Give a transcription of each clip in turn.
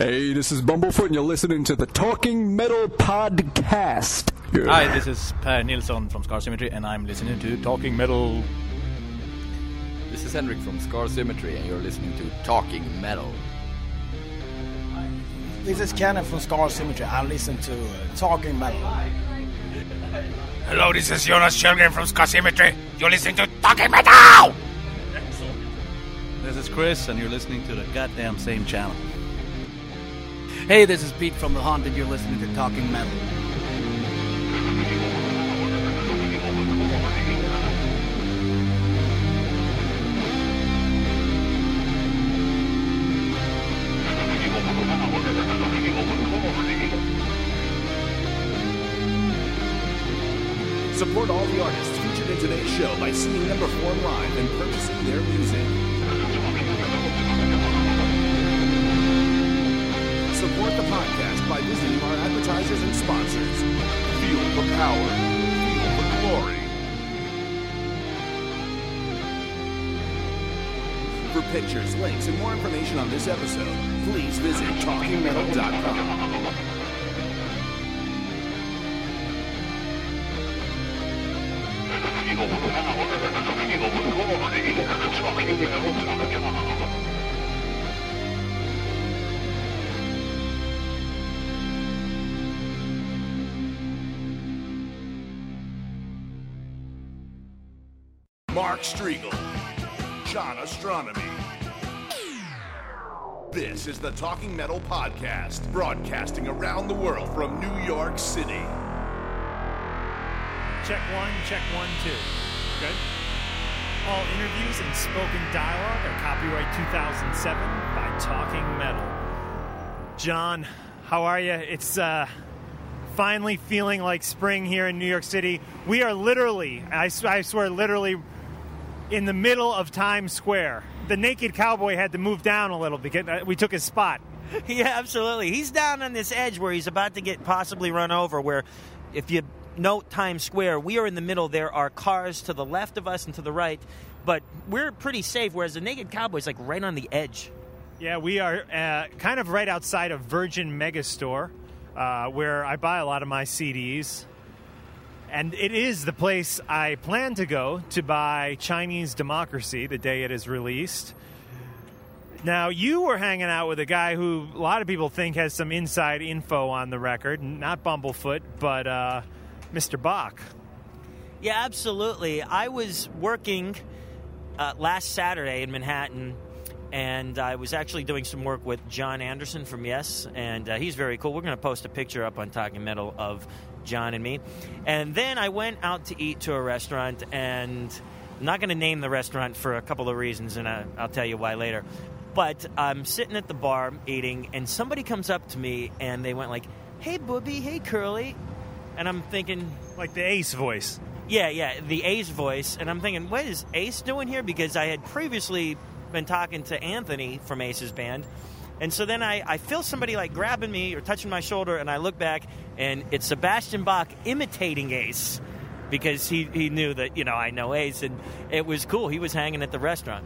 Hey, this is Bumblefoot, and you're listening to the Talking Metal Podcast. Hi, this is Per Nilsson from Scar Symmetry, and I'm listening to Talking Metal. This is Henrik from Scar Symmetry, and you're listening to Talking Metal. This is Kenneth from Scar Symmetry. I listen to uh, Talking Metal. Hello, this is Jonas Kjellgren from Scar Symmetry. You're listening to Talking Metal! This is Chris, and you're listening to the goddamn same channel. Hey, this is Pete from The Haunted. You're listening to Talking Metal. Support all the artists featured in today's show by seeing them perform live and purchasing their music. Visiting our advertisers and sponsors. Feel the power. Feel the glory. For pictures, links, and more information on this episode, please visit TalkingMetal.com. Feel the power. Feel the glory. TalkingMetal.com. Mark Strigl, John Ostronomy. This is the Talking Metal Podcast, broadcasting around the world from New York City. Check one, check one, two. Good. All interviews and spoken dialogue are copyright 2007 by Talking Metal. John, how are you? It's uh, finally feeling like spring here in New York City. We are literally—I swear, literally in the middle of Times Square. The naked cowboy had to move down a little because uh, we took his spot. Yeah, absolutely. He's down on this edge where he's about to get possibly run over. Where, if you note Times Square, we are in the middle. There are cars to the left of us and to the right, but we're pretty safe. Whereas the Naked Cowboy's like right on the edge. Yeah, we are uh, kind of right outside of Virgin Megastore, uh, where I buy a lot of my CDs. And it is the place I plan to go to buy Chinese Democracy the day it is released. Now, you were hanging out with a guy who a lot of people think has some inside info on the record. Not Bumblefoot, but uh, Mr. Bach. Yeah, absolutely. I was working uh, last Saturday in Manhattan, and I was actually doing some work with Jon Anderson from Yes, and uh, he's very cool. We're going to post a picture up on Talking Metal of John and me. And then I went out to eat to a restaurant, and I'm not going to name the restaurant for a couple of reasons, and I, I'll tell you why later. But I'm sitting at the bar eating, and somebody comes up to me, and they went like, "Hey, Booby, hey, Curly," and I'm thinking, like the Ace voice. Yeah, yeah, the Ace voice, and I'm thinking, what is Ace doing here? Because I had previously been talking to Anthony from Ace's band, and so then I, I feel somebody like grabbing me or touching my shoulder, and I look back, and it's Sebastian Bach imitating Ace because he, he knew that you know I know Ace, and it was cool. He was hanging at the restaurant.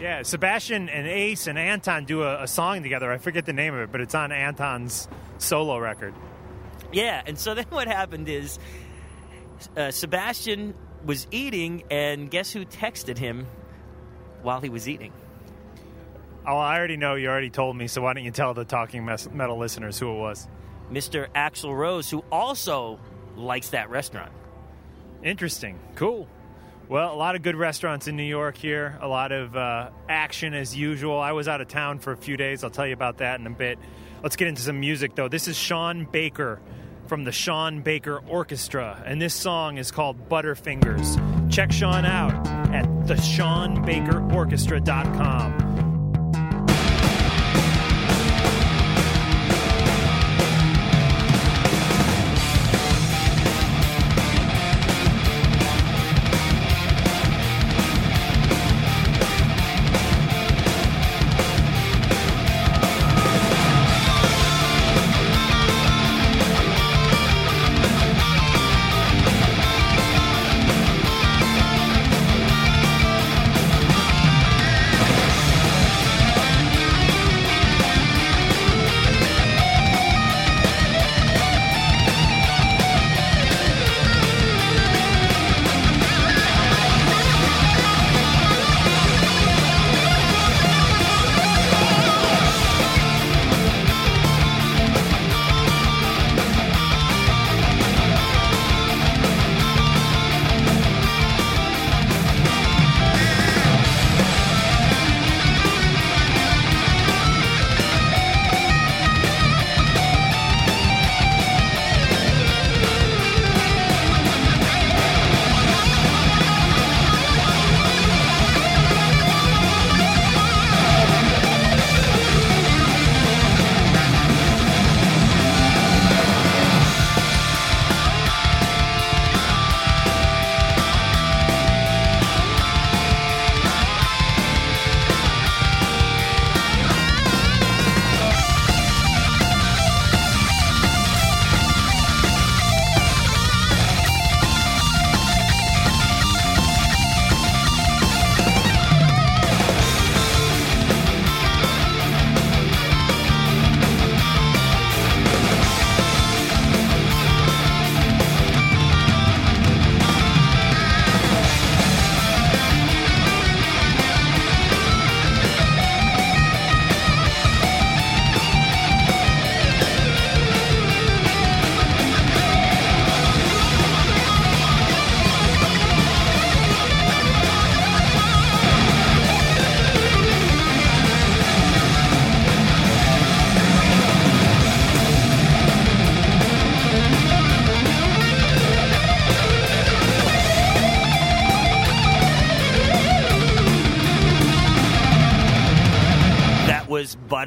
Yeah, Sebastian and Ace and Anton do a, a song together. I forget the name of it, but it's on Anton's solo record. Yeah, and so then what happened is uh, Sebastian was eating, and guess who texted him while he was eating? Oh, I already know. You already told me. So why don't you tell the Talking Metal listeners who it was? Mr. Axl Rose, who also likes that restaurant. Interesting. Cool. Well, a lot of good restaurants in New York here. A lot of uh, action as usual. I was out of town for a few days. I'll tell you about that in a bit. Let's get into some music, though. This is Sean Baker from the Sean Baker Orchestra, and this song is called Butterfingers. Check Sean out at the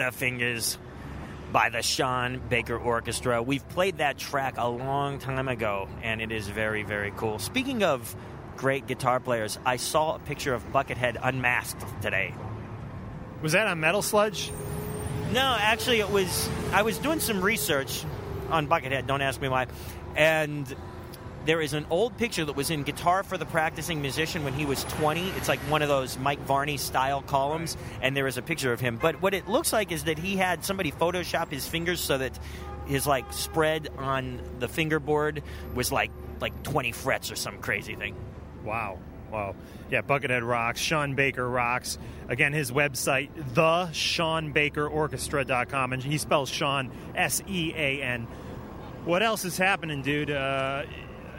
Was Butterfingers by the Sean Baker Orchestra. We've played that track a long time ago, and it is very, very cool. Speaking of great guitar players, I saw a picture of Buckethead unmasked today. Was that on Metal Sludge? No, actually, it was. I was doing some research on Buckethead. Don't ask me why. And there is an old picture that was in Guitar for the Practicing Musician when he was 20. It's like one of those Mike Varney style columns, and there is a picture of him. But what it looks like is that he had somebody Photoshop his fingers so that his like spread on the fingerboard was like like 20 frets or some crazy thing. Wow. Wow. Yeah, Buckethead rocks. Sean Baker rocks. Again, his website, the SeanBakerOrchestra.com, and he spells Sean S E A N. What else is happening, dude? Uh,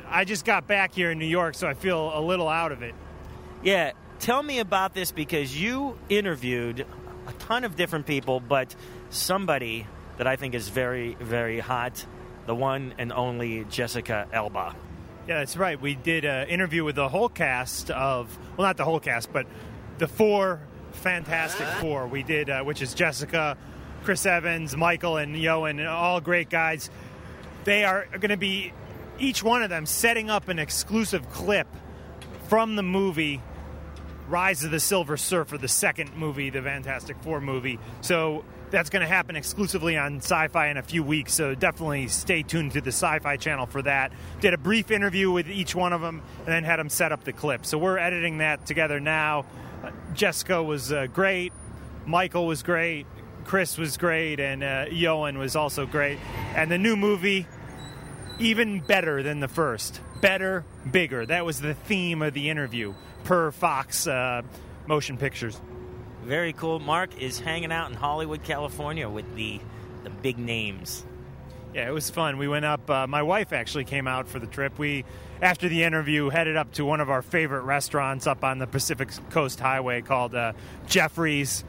I just got back here in New York, so I feel a little out of it. Yeah, tell me about this because you interviewed a ton of different people, but somebody that I think is very, very hot, the one and only Jessica Alba. Yeah, that's right. We did an interview with the whole cast of, well, not the whole cast, but the four Fantastic Four. We did, uh, which is Jessica, Chris Evans, Michael, and Ioan, all great guys. They are going to be each one of them setting up an exclusive clip from the movie Rise of the Silver Surfer, the second movie, the Fantastic Four movie. So that's going to happen exclusively on Sci Fi in a few weeks. So definitely stay tuned to the Sci Fi channel for that. Did a brief interview with each one of them and then had them set up the clip. So we're editing that together now. Uh, Jessica was uh, great, Michael was great, Chris was great, and uh, was also great. And the new movie even better than the first. Better, bigger. That was the theme of the interview per Fox uh, Motion Pictures. Very cool. Mark is hanging out in Hollywood, California with the the big names. Yeah, it was fun. We went up. Uh, my wife actually came out for the trip. We, after the interview, headed up to one of our favorite restaurants up on the Pacific Coast Highway called uh, Jeffrey's.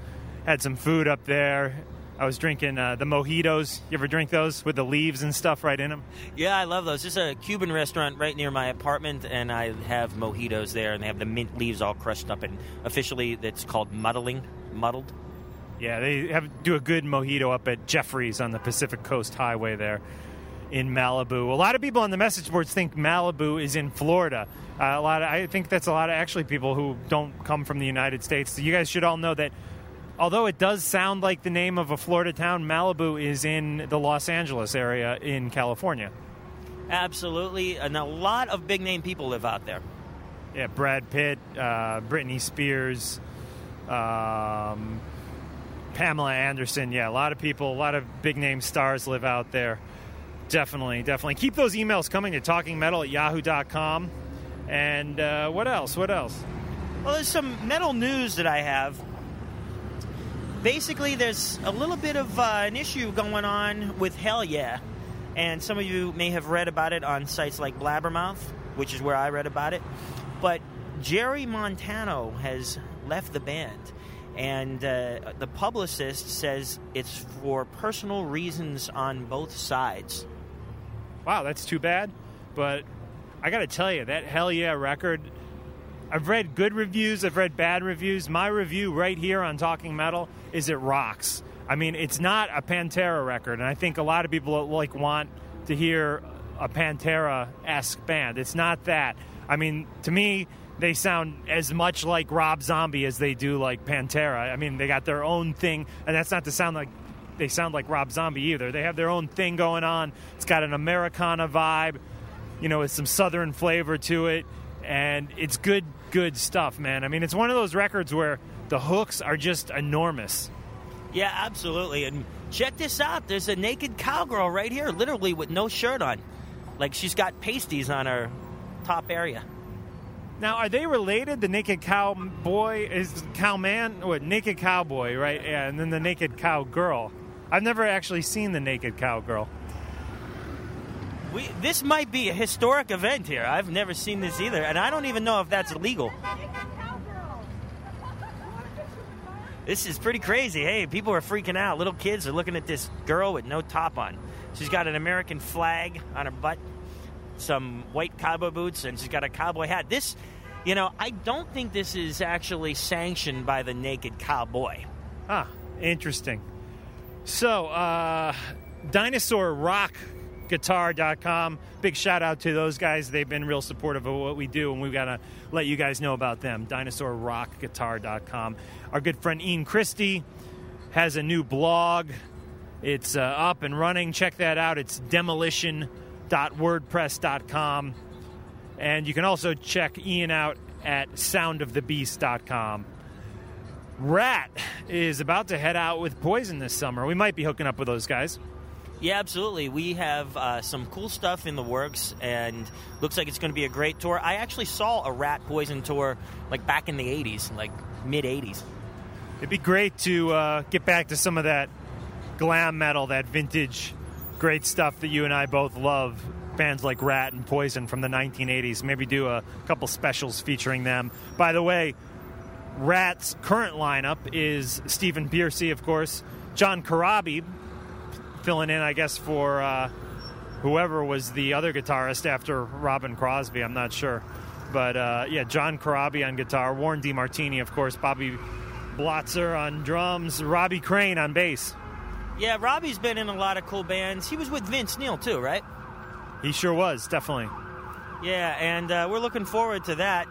Had some food up there. I was drinking uh, the mojitos. You ever drink those with the leaves and stuff right in them? Yeah, I love those. There's a Cuban restaurant right near my apartment, and I have mojitos there, and they have the mint leaves all crushed up. And officially, it's called muddling, muddled. Yeah, they have do a good mojito up at Jeffrey's on the Pacific Coast Highway there in Malibu. A lot of people on the message boards think Malibu is in Florida. Uh, a lot, of, I think that's a lot of actually people who don't come from the United States. So you guys should all know that. Although it does sound like the name of a Florida town, Malibu is in the Los Angeles area in California. Absolutely, and a lot of big name people live out there. Yeah, Brad Pitt, uh, Britney Spears, um, Pamela Anderson. Yeah, a lot of people, a lot of big name stars live out there. Definitely, definitely. Keep those emails coming to talkingmetal at yahoo.com. And uh, what else? What else? Well, there's some metal news that I have. Basically, there's a little bit of uh, an issue going on with Hellyeah. And some of you may have read about it on sites like Blabbermouth, which is where I read about it. But Jerry Montano has left the band and uh, the publicist says it's for personal reasons on both sides. Wow, that's too bad. But I got to tell you, that Hellyeah record, I've read good reviews, I've read bad reviews. My review right here on Talking Metal is it rocks. I mean, it's not a Pantera record, and I think a lot of people like want to hear a Pantera esque band. It's not that. I mean, to me, they sound as much like Rob Zombie as they do like Pantera. I mean, they got their own thing, and that's not to sound like they sound like Rob Zombie either. They have their own thing going on. It's got an Americana vibe, you know, with some Southern flavor to it, and it's good, good stuff, man. I mean, it's one of those records where the hooks are just enormous. Yeah, absolutely. And check this out. There's a naked cowgirl right here, literally with no shirt on. Like she's got pasties on her top area. Now, are they related? The naked cowboy is cowman, what naked cowboy, right? Yeah, and then the naked cowgirl. I've never actually seen the naked cowgirl. We, this might be a historic event here. I've never seen this either, and I don't even know if that's illegal. This is pretty crazy. Hey, people are freaking out. Little kids are looking at this girl with no top on. She's got an American flag on her butt, some white cowboy boots, and she's got a cowboy hat. This, you know, I don't think this is actually sanctioned by the naked cowboy. Ah, interesting. So, uh, Dinosaur Rock guitar.com. Big shout out to those guys. They've been real supportive of what we do, and we've got to let you guys know about them. DinosaurRockGuitar.com. Our good friend Ian Christe has a new blog. It's uh, up and running. Check that out. It's demolition.wordpress.com. And you can also check Ian out at soundofthebeast.com. Ratt is about to head out with Poison this summer. We might be hooking up with those guys. Yeah, absolutely. We have uh, some cool stuff in the works, and looks like it's going to be a great tour. I actually saw a Ratt Poison tour like back in the '80s, like mid '80s. It'd be great to uh, get back to some of that glam metal, that vintage, great stuff that you and I both love. Bands like Ratt and Poison from the 1980s. Maybe do a couple specials featuring them. By the way, Ratt's current lineup is Stephen Pearcy, of course, John Corabi, filling in, I guess, for uh, whoever was the other guitarist after Robin Crosby. I'm not sure. But uh, yeah, John Corabi on guitar, Warren DeMartini, of course, Bobby Blotzer on drums, Robbie Crane on bass. Yeah, Robbie's been in a lot of cool bands. He was with Vince Neil, too, right? He sure was, definitely. Yeah, and uh, we're looking forward to that.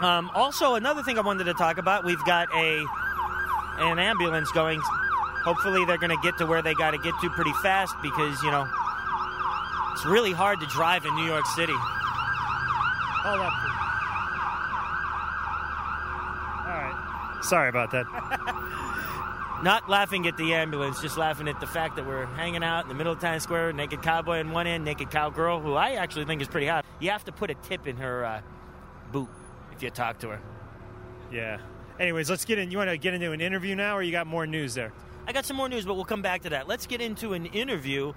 Um, also, another thing I wanted to talk about, we've got a an ambulance going hopefully they're going to get to where they got to get to pretty fast because you know it's really hard to drive in New York City. Hold up. All right. Sorry about that. Not laughing at the ambulance, just laughing at the fact that we're hanging out in the middle of Times Square, naked cowboy on one end, naked cowgirl, who I actually think is pretty hot. You have to put a tip in her uh, boot if you talk to her. Yeah. Anyways, let's get in. You want to get into an interview now, or you got more news there? I got some more news, but we'll come back to that. Let's get into an interview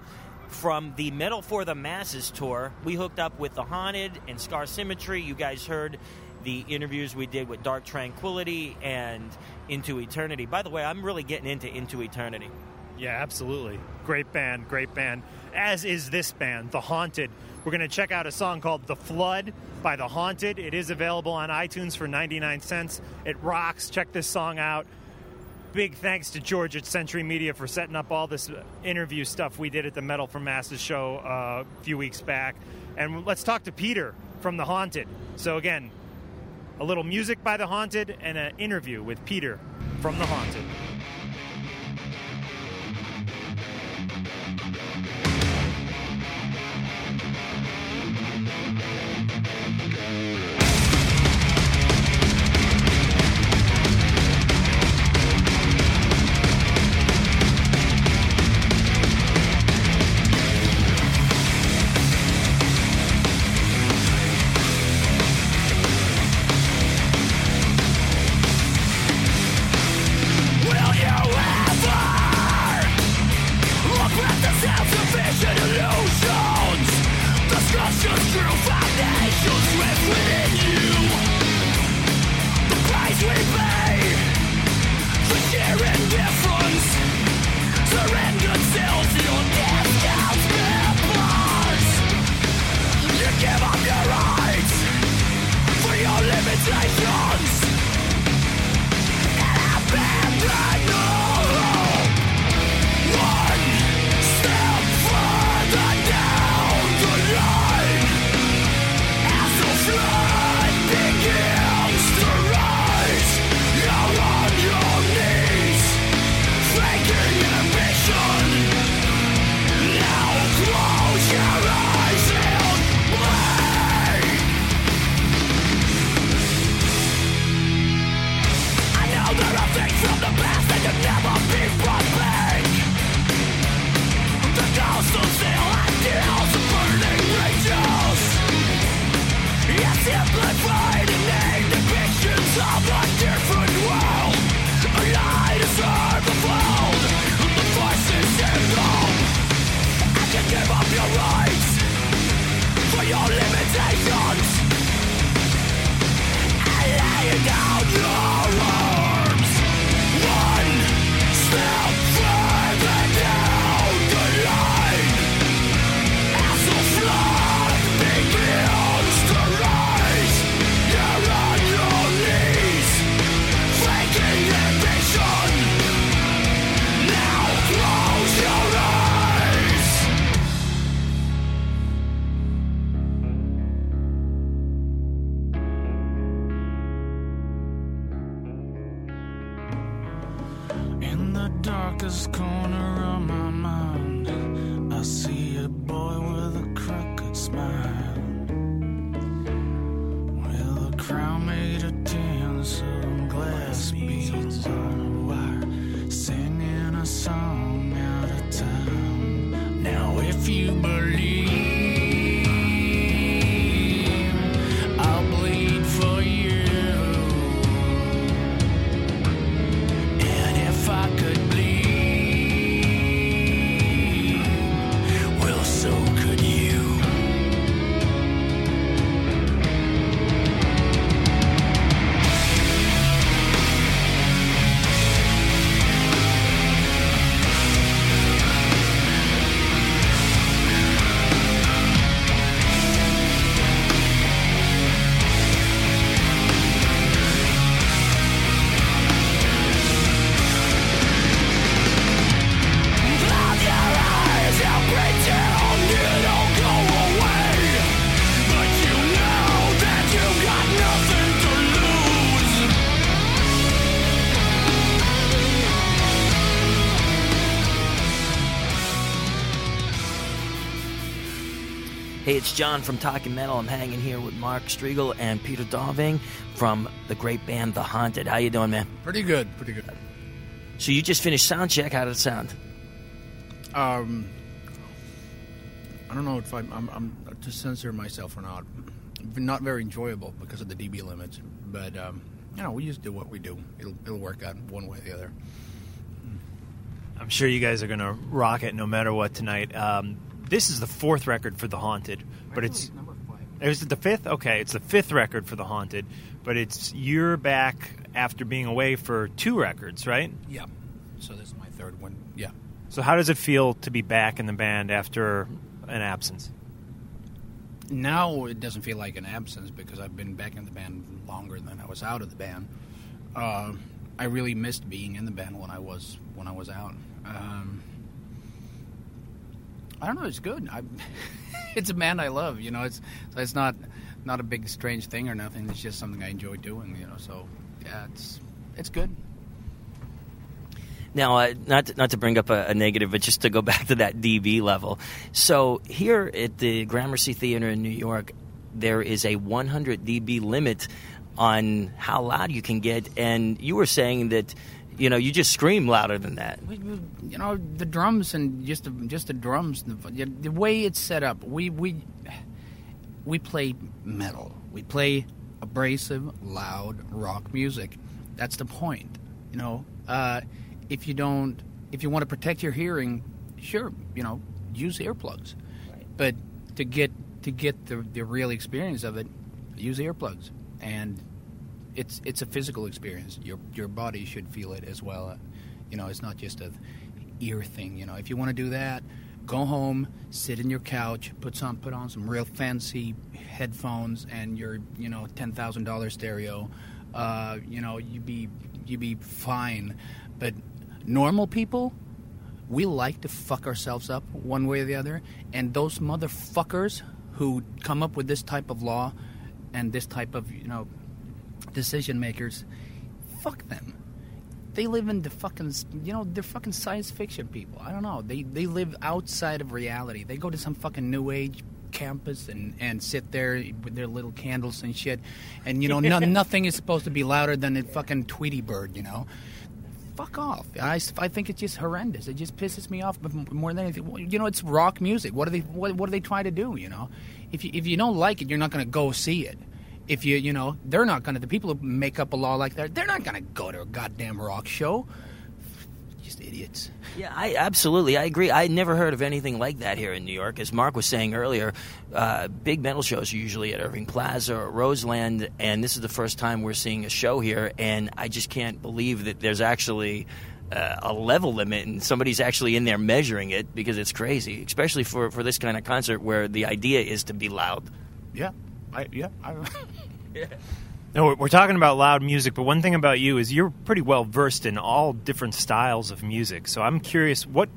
from the Metal for the Masses tour. We hooked up with The Haunted and Scar Symmetry. You guys heard the interviews we did with Dark Tranquillity and Into Eternity. By the way, I'm really getting into Into Eternity. Yeah, absolutely. Great band, great band. As is this band, The Haunted. We're going to check out a song called The Flood by The Haunted. It is available on iTunes for 99 cents. It rocks. Check this song out big thanks to George at Century Media for setting up all this interview stuff we did at the Metal for Masses show uh, a few weeks back. And let's talk to Peter from The Haunted. So, again, a little music by The Haunted and an interview with Peter from The Haunted. In the darkest corner of my mind, I see a boy with a crooked smile. Hey, it's John from Talking Metal. I'm hanging here with Mark Strigl and Peter Dolving from the great band The Haunted. How you doing, man? Pretty good, pretty good. So you just finished sound check. How did it sound? Um, I don't know if I'm, I'm, I'm to censor myself or not. Not very enjoyable because of the dB limits, but um, you know we just do what we do. It'll it'll work out one way or the other. I'm sure you guys are going to rock it no matter what tonight. Um, this is the fourth record for The Haunted, but it's is it the fifth? Okay, it's the fifth record for The Haunted, but it's you're back after being away for two records, right? Yeah. So this is my third one. Yeah. So how does it feel to be back in the band after an absence? Now it doesn't feel like an absence because I've been back in the band longer than I was out of the band. Uh, I really missed being in the band when I was when I was out. Um, I don't know. It's good. I, it's a band I love. You know, it's it's not not a big strange thing or nothing. It's just something I enjoy doing. You know, so yeah, it's it's good. Now, uh, not to, not to bring up a, a, negative, but just to go back to that DB level. So here at the Gramercy Theater in New York, there is a 100 dB limit on how loud you can get, and you were saying that you know you just scream louder than that. You know the drums and just the, just the drums, the, the way it's set up. We we we play metal. We play abrasive, loud rock music. That's the point. You know, uh, if you don't, if you want to protect your hearing, sure, you know, use earplugs. Right. But to get to get the the real experience of it, use earplugs. And it's it's a physical experience. Your your body should feel it as well. You know, it's not just a ear thing. You know, if you want to do that, go home, sit in your couch, put some put on some real fancy headphones and your you know ten thousand dollar stereo. Uh, you know, you'd be you'd be fine. But normal people, we like to fuck ourselves up one way or the other, and those motherfuckers who come up with this type of law and this type of you know decision makers, fuck them. They live in the fucking, you know, they're fucking science fiction people. I don't know. They they live outside of reality. They go to some fucking new age campus and and sit there with their little candles and shit, and you know, no, nothing is supposed to be louder than a fucking Tweety bird. You know, fuck off. I, I think it's just horrendous. It just pisses me off more than anything. You know, it's rock music. What are they what, what are they trying to do? You know, if you if you don't like it, you're not going to go see it if you you know they're not going to the people who make up a law like that they're not going to go to a goddamn rock show. Just idiots. Yeah i absolutely i agree. I never heard of anything like that here in new york. As mark was saying earlier uh, big metal shows are usually at irving plaza or roseland and this is the first time we're seeing a show here and i just can't believe that there's actually uh, a level limit and somebody's actually in there measuring it because it's crazy especially for, for this kind of concert where the idea is to be loud. Yeah I, yeah, I, yeah. No, we're talking about loud music, but one thing about you is you're pretty well versed in all different styles of music. So I'm curious, what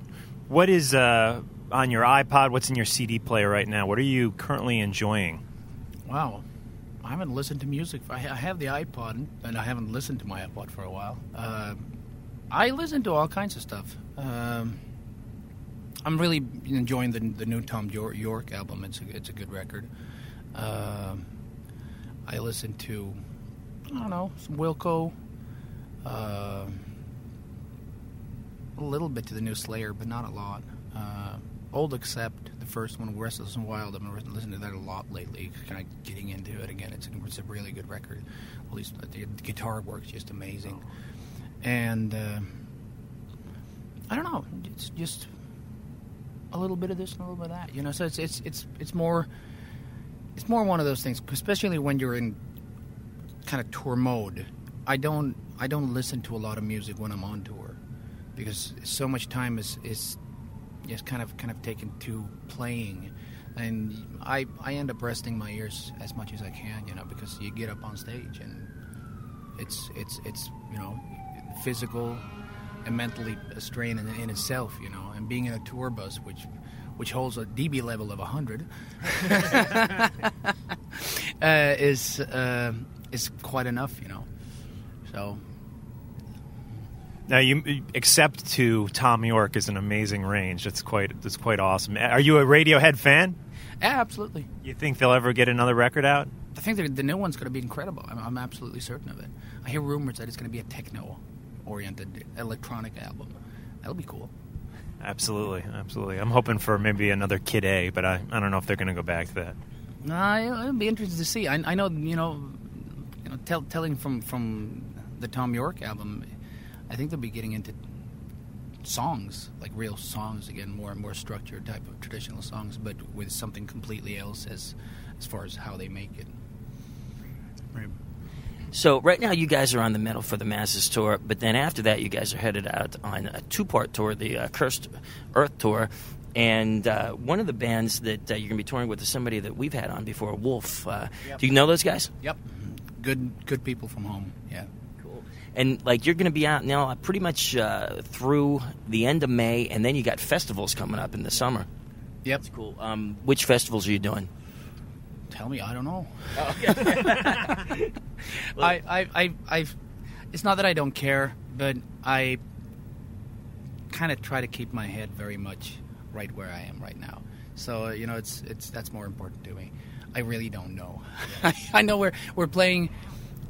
what is uh, on your iPod? What's in your CD player right now? What are you currently enjoying? Wow, I haven't listened to music. I have the iPod, and I haven't listened to my iPod for a while. Uh, I listen to all kinds of stuff. Um, I'm really enjoying the the new Thom Yorke album. It's a, it's a good record. Uh, I listen to, I don't know, some Wilco, uh, a little bit to the new Slayer, but not a lot. Uh, Old Accept, the first one, Restless and Wild. I've been listening to that a lot lately, kind of getting into it again. It's, it's a really good record. At least the guitar work's just amazing. And uh, I don't know, it's just a little bit of this and a little bit of that. You know, so it's it's it's it's more it's more one of those things, especially when you're in kind of tour mode. I don't I don't listen to a lot of music when I'm on tour because so much time is is is kind of kind of taken to playing, and I I end up resting my ears as much as I can, you know, because you get up on stage and it's it's it's you know physical and mentally a strain in, in itself, you know, and being in a tour bus, which which holds a dB level of 100, uh, is uh, is quite enough, you know. So. Now you accept to Thom Yorke is an amazing range. It's quite it's quite awesome. Are you a Radiohead fan? Yeah, absolutely. You think they'll ever get another record out? I think the new one's going to be incredible. I'm, I'm, absolutely certain of it. I hear rumors that it's going to be a techno oriented electronic album. That'll be cool. Absolutely, absolutely. I'm hoping for maybe another Kid A, but I, I don't know if they're going to go back to that. It'll, it'll be interesting to see. I, I know, you know, you know, tell, telling from from the Thom Yorke album, I think they'll be getting into songs, like real songs again, more and more structured type of traditional songs, but with something completely else as as far as how they make it. So right now you guys are on the Metal for the Masses tour, but then after that you guys are headed out on a two-part tour, the uh, Cursed Earth tour. And uh, one of the bands that uh, you're going to be touring with is somebody that we've had on before, Wolf. Uh, Yep. Do you know those guys? Yep, good good people from home. Yeah. Cool. And like you're going to be out now uh, pretty much uh, through the end of May, and then you got festivals coming up in the summer. Yep. That's cool. Um, which festivals are you doing? Tell me, I don't know. Oh, I, I, I, I've. It's not that I don't care, but I kind of try to keep my head very much right where I am right now. So you know, it's it's that's more important to me. I really don't know. I know we're we're playing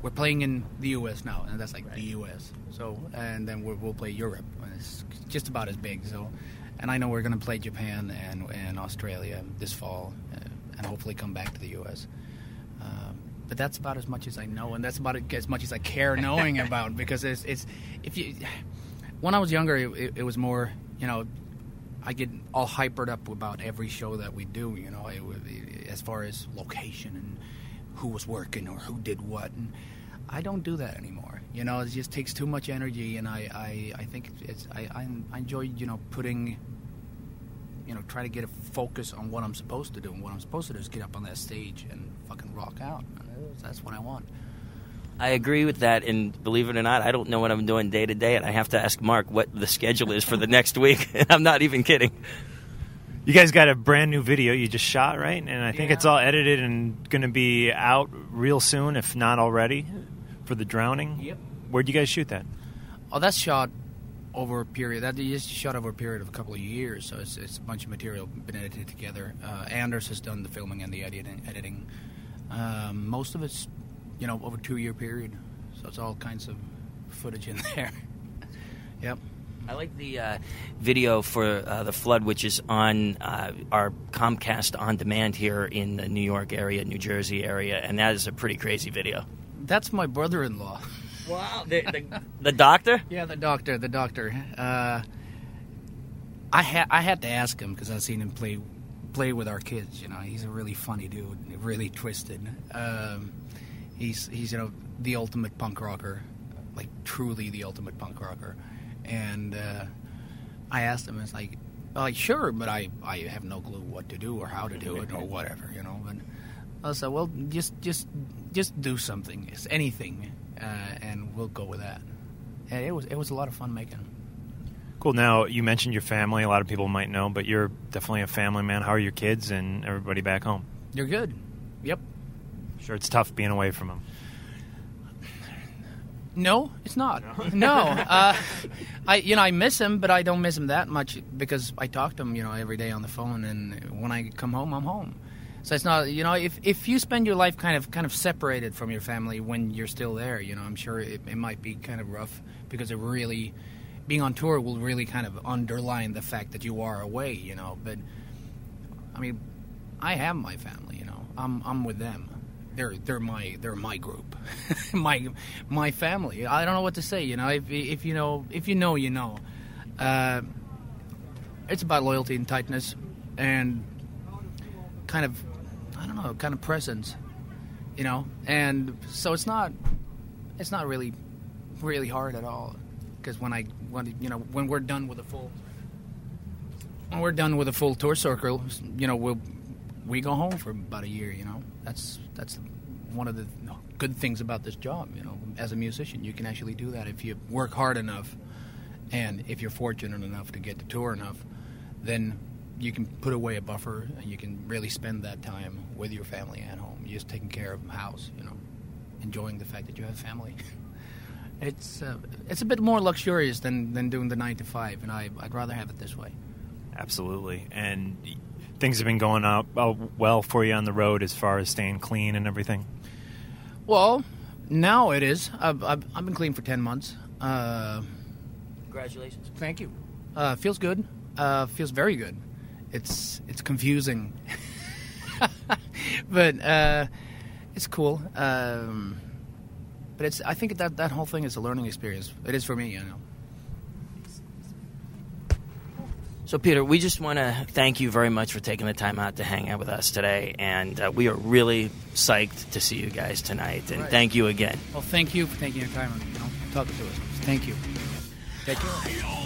we're playing in the U.S. now, and that's like the U.S. So and then we'll, we'll play Europe. and It's just about as big. So, and I know we're going to play Japan and and Australia this fall, and hopefully come back to the U.S. Um, but that's about as much as I know, and that's about as much as I care knowing about because it's, it's if you when I was younger, it, it, it was more you know I get all hypered up about every show that we do. You know, it, would- as far as location and who was working or who did what, and I don't do that anymore. You know, it just takes too much energy, and I I, I think it's I, I I enjoy you know putting you know try to get a focus on what I'm supposed to do, and what I'm supposed to do is get up on that stage and fucking rock out. That's what I want. I agree with that, and believe it or not, I don't know what I'm doing day to day, and I have to ask Mark what the schedule is for the next week. I'm not even kidding. You guys got a brand new video you just shot, right? And I think it's all edited and going to be out real soon, if not already, for the drowning. Yep. Where'd you guys shoot that? Oh, that's shot over a period. That is shot over a period of a couple of years. So it's, it's a bunch of material been edited together. Uh, Anders has done the filming and the editing. editing. Um, most of it's, you know, over two-year period. So it's all kinds of footage in there. yep. I like the uh, video for uh, the flood, which is on uh, our Comcast on demand here in the New York area, New Jersey area, and that is a pretty crazy video. That's my brother-in-law. Wow, the, the, the doctor? Yeah, the doctor. The doctor. Uh, I had I had to ask him because I've seen him play play with our kids. You know, he's a really funny dude, really twisted. Um, he's he's you know the ultimate punk rocker, like truly the ultimate punk rocker. And uh, I asked him, it's like, like sure, but I I have no clue what to do or how to do it or whatever. You know, but I said, well, just just just do something, it's anything, uh, and we'll go with that. And it was it was a lot of fun making. Cool. Now, you mentioned your family. A lot of people might know, but you're definitely a family man. How are your kids and everybody back home? You're good. Yep. Sure, it's tough being away from them. No, it's not. No, uh, I you know I miss him, but I don't miss him that much because I talk to him you know every day on the phone, and when I come home, I'm home. So it's not you know if if you spend your life kind of kind of separated from your family when you're still there, you know I'm sure it, it might be kind of rough because it really being on tour will really kind of underline the fact that you are away, you know. But I mean, I have my family, you know. I'm I'm with them. They're they're my they're my group, my my family. I don't know what to say, you know. If if you know if you know you know. Uh, it's about loyalty and tightness, and kind of don't know, kind of presence, you know. And so it's not it's not really really hard at all because when I when you know when we're done with a full when we're done with a full tour circle, you know we'll we go home for about a year. You know that's that's one of the good things about this job. You know, as a musician, you can actually do that if you work hard enough, and if you're fortunate enough to get to tour enough, then you can put away a buffer and you can really spend that time with your family at home, You're just taking care of the house. You know, enjoying the fact that you have family. it's uh, it's a bit more luxurious than, than doing the nine to five, and I, I'd rather have it this way. Absolutely. And things have been going up uh, well for you on the road as far as staying clean and everything. Well, now it is. I've, I've, I've been clean for ten months. Uh, Uh, Congratulations. Thank you. Uh, feels good. Uh, feels very good. It's it's confusing, but uh, it's cool. Um, but it's I think that that whole thing is a learning experience. It is for me, you know. So, Peter, we just want to thank you very much for taking the time out to hang out with us today, and uh, we are really psyched to see you guys tonight. And Right. thank you again. Well, thank you for taking your time and you know talking to us. Thank you.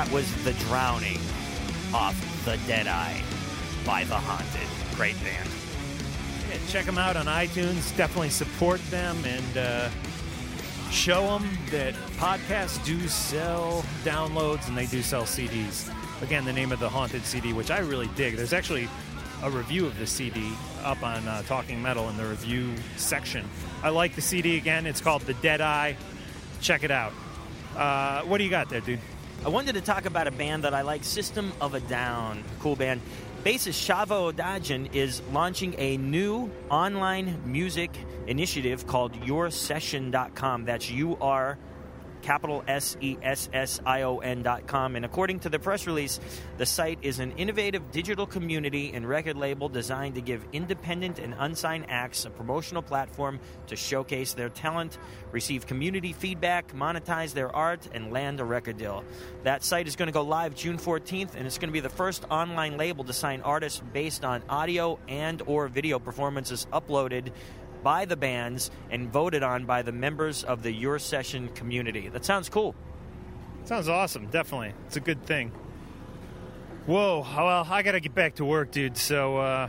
That was The Drowning off The Dead Eye by The Haunted. Great band. Yeah, check them out on iTunes. Definitely support them and uh, show them that podcasts do sell downloads and they do sell CDs. Again, the name of the Haunted CD, which I really dig. There's actually a review of the CD up on uh, Talking Metal in the review section. I like the CD again. It's called The Dead Eye. Check it out. Uh, what do you got there, dude? I wanted to talk about a band that I like, System of a Down. Cool band. Bassist Shavo Odadjian is launching a new online music initiative called YourSession.com. That's U R capital S E S S I O N dot com. And according to the press release, the site is an innovative digital community and record label designed to give independent and unsigned acts a promotional platform to showcase their talent, receive community feedback, monetize their art, and land a record deal. That site is going to go live June 14th, and it's going to be the first online label to sign artists based on audio and or video performances uploaded by the bands and voted on by the members of the Your Session community. That sounds cool. Sounds awesome. Definitely, it's a good thing. Whoa. Well, I gotta get back to work, dude. So uh,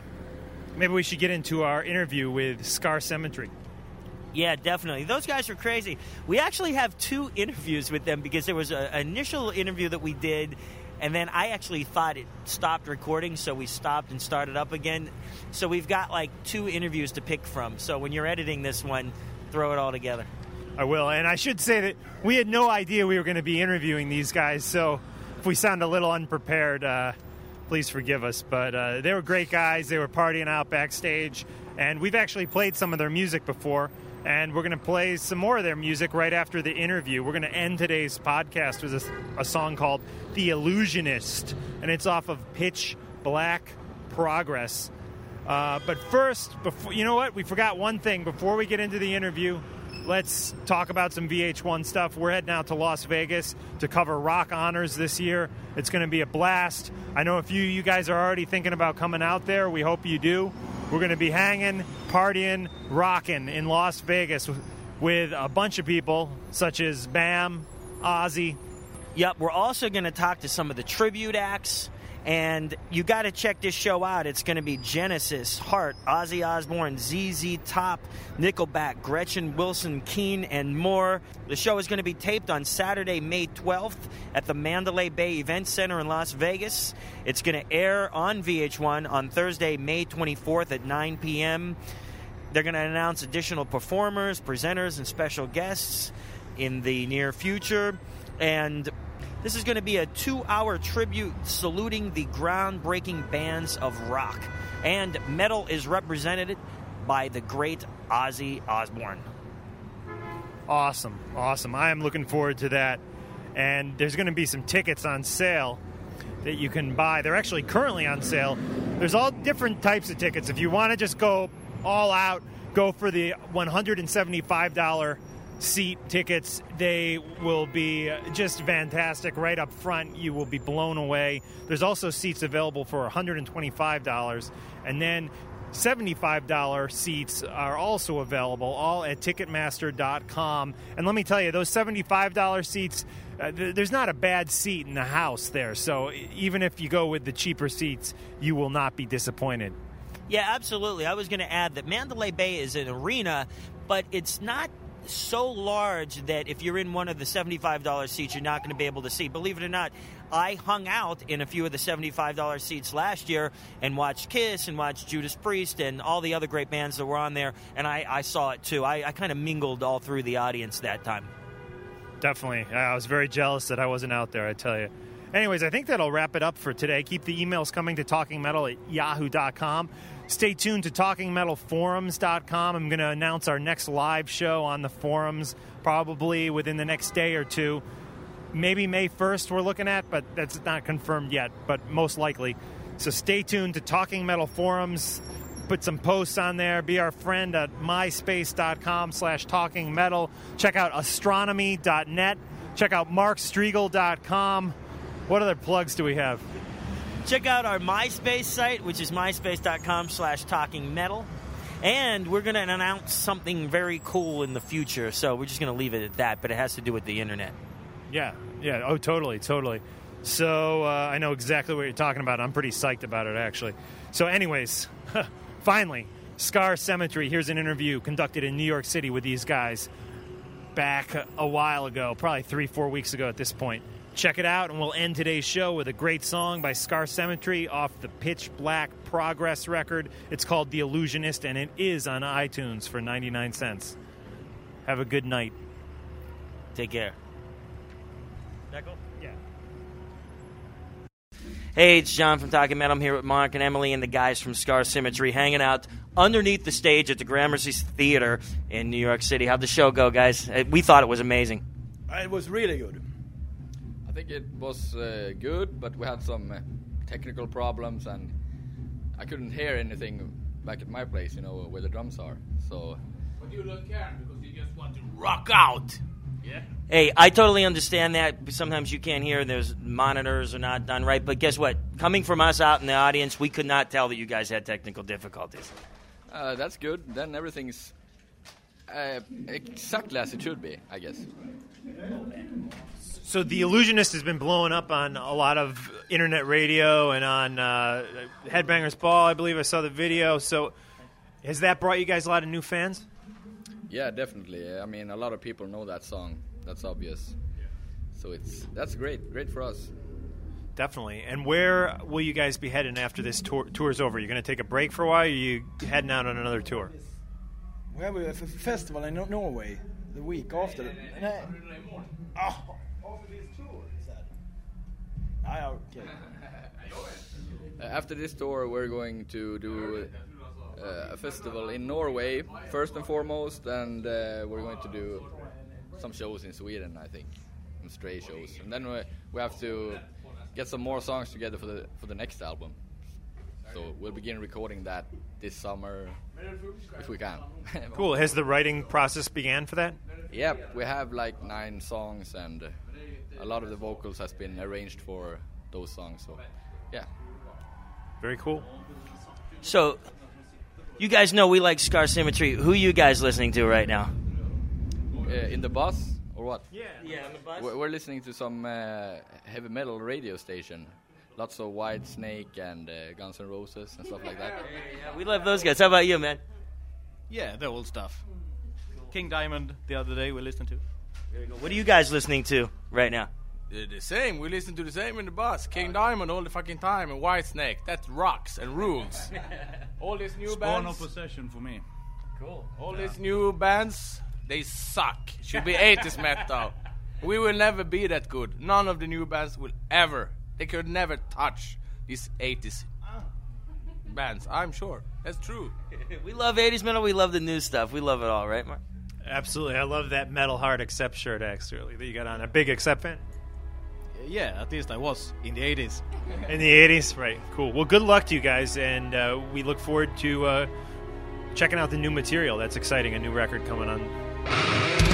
maybe we should get into our interview with Scar Symmetry. Yeah, definitely. Those guys are crazy. We actually have two interviews with them because there was an initial interview that we did, and then I actually thought it stopped recording, so we stopped and started up again. So we've got like two interviews to pick from. So when you're editing this one, throw it all together. I will. And I should say that we had no idea we were going to be interviewing these guys, so if we sound a little unprepared, uh, please forgive us. But uh, they were great guys. They were partying out backstage, and we've actually played some of their music before. And we're going to play some more of their music right after the interview. We're going to end today's podcast with a, a song called The Illusionist, and it's off of Pitch Black Progress. Uh, but first, before you know what, we forgot one thing before we get into the interview. Let's talk about some VH1 stuff. We're heading out to Las Vegas to cover Rock Honors this year. It's going to be a blast. I know a few of you guys are already thinking about coming out there. We hope you do. We're going to be hanging, partying, rocking in Las Vegas with a bunch of people such as Bam, Ozzy. Yep, we're also going to talk to some of the tribute acts. And you got to check this show out. It's going to be Genesis, Heart, Ozzy Osbourne, ZZ Top, Nickelback, Gretchen Wilson, Keane, and more. The show is going to be taped on Saturday, May 12th at the Mandalay Bay Event Center in Las Vegas. It's going to air on VH1 on Thursday, May 24th at 9 p.m. They're going to announce additional performers, presenters, and special guests in the near future. And this is going to be a two hour tribute saluting the groundbreaking bands of rock. And metal is represented by the great Ozzy Osbourne. Awesome, awesome. I am looking forward to that. And there's going to be some tickets on sale that you can buy. They're actually currently on sale. There's all different types of tickets. If you want to just go all out, go for the $175 seat tickets. They will be just fantastic right up front. You will be blown away. There's also seats available for $125. And then $75 seats are also available, all at Ticketmaster.com. And let me tell you, those $75 seats, uh, th- there's not a bad seat in the house there. So even if you go with the cheaper seats, you will not be disappointed. Yeah, absolutely. I was going to add that Mandalay Bay is an arena, but it's not so large that if you're in one of the $75 seats, you're not going to be able to see. Believe it or not, I hung out in a few of the $75 seats last year and watched Kiss and watched Judas Priest and all the other great bands that were on there, and I, I saw it too. I, I kind of mingled all through the audience that time. Definitely. I was very jealous that I wasn't out there, I tell you. Anyways, I think that'll wrap it up for today. Keep the emails coming to talkingmetal at yahoo.com. Stay tuned to talkingmetalforums.com. I'm going to announce our next live show on the forums probably within the next day or two. Maybe May 1st, we're looking at, but that's not confirmed yet, but most likely. So stay tuned to Talking Metal Forums. Put some posts on there. Be our friend at myspace.com slash talking metal. Check out ostronomy.net. Check out markstrigl.com. What other plugs do we have? Check out our MySpace site, which is myspace.com slash talking metal. And we're going to announce something very cool in the future. So we're just going to leave it at that, but it has to do with the internet. Yeah, yeah. Oh, totally, totally. So uh, I know exactly what you're talking about. I'm pretty psyched about it, actually. So, anyways, finally, Scar Symmetry. Here's an interview conducted in New York City with these guys back a while ago, probably three, four weeks ago at this point. Check it out, and we'll end today's show with a great song by Scar Symmetry off the Pitch Black Progress record. It's called The Illusionist, and it is on iTunes for 99 cents. Have a good night. Take care. Echo? Yeah. Hey, it's John from Talking Metal. I'm here with Mark and Emily and the guys from Scar Symmetry hanging out underneath the stage at the Gramercy Theater in New York City. How'd the show go, guys? Uh, We thought it was amazing. It was really good. I think it was uh, good, but we had some uh, technical problems, and I couldn't hear anything back at my place, you know, where the drums are. So. But you don't care because you just want to rock out. Yeah. Hey, I totally understand that. Sometimes you can't hear. There's monitors are not done right. But guess what? Coming from us out in the audience, we could not tell that you guys had technical difficulties. Uh, that's good. Then everything's uh, exactly as it should be, I guess. So the illusionist has been blowing up on a lot of internet radio and on uh, Headbangers Ball. I believe I saw the video. So has that brought you guys a lot of new fans? Yeah, definitely. I mean, a lot of people know that song. That's obvious. So it's that's great. Great for us. Definitely. And where will you guys be heading after this tour tour's over? You're going to take a break for a while. Or are you heading out on another tour? We have a festival in Norway the week after. Nej. Ah, after this tour, is that? Ah, ja, okej. Uh, after this tour, we're going to do uh, a festival in Norway first and foremost, and uh, we're going to do some shows in Sweden, I think, some stray shows, and then we, we have to get some more songs together for the for the next album. So we'll begin recording that this summer if we can. Cool. Has the writing process began for that? Yep, we have like nine songs, and a lot of the vocals has been arranged for those songs. So, yeah. Very cool. So, you guys know we like Scar Symmetry. Who you guys listening to right now? Uh, in the bus or what? Yeah, yeah, in the bus. We're, we're listening to some uh, heavy metal radio station. Lots of Whitesnake and uh, Guns N' Roses and stuff like that. Yeah, we love those guys. How about you, man? Yeah, the old stuff. King Diamond the other day we listened to. What are you guys listening to right now? They're the same. We listen to the same in the bus. King Diamond all the fucking time and Whitesnake. That rocks and rules. all these new bands. Spawn bands. of Possession for me. Cool. All these new bands, they suck. Should be 80s metal. We will never be that good. None of the new bands will ever. They could never touch these 80s bands. I'm sure. That's true. we love 80s metal. We love the new stuff. We love it all, right, Mark? Absolutely. I love that Metal Heart Accept shirt actually that you got on. A big Accept fan? Yeah, at least I was in the 80s. In the 80s? Right. Cool. Well, good luck to you guys, and uh, we look forward to uh, checking out the new material. That's exciting. A new record coming on.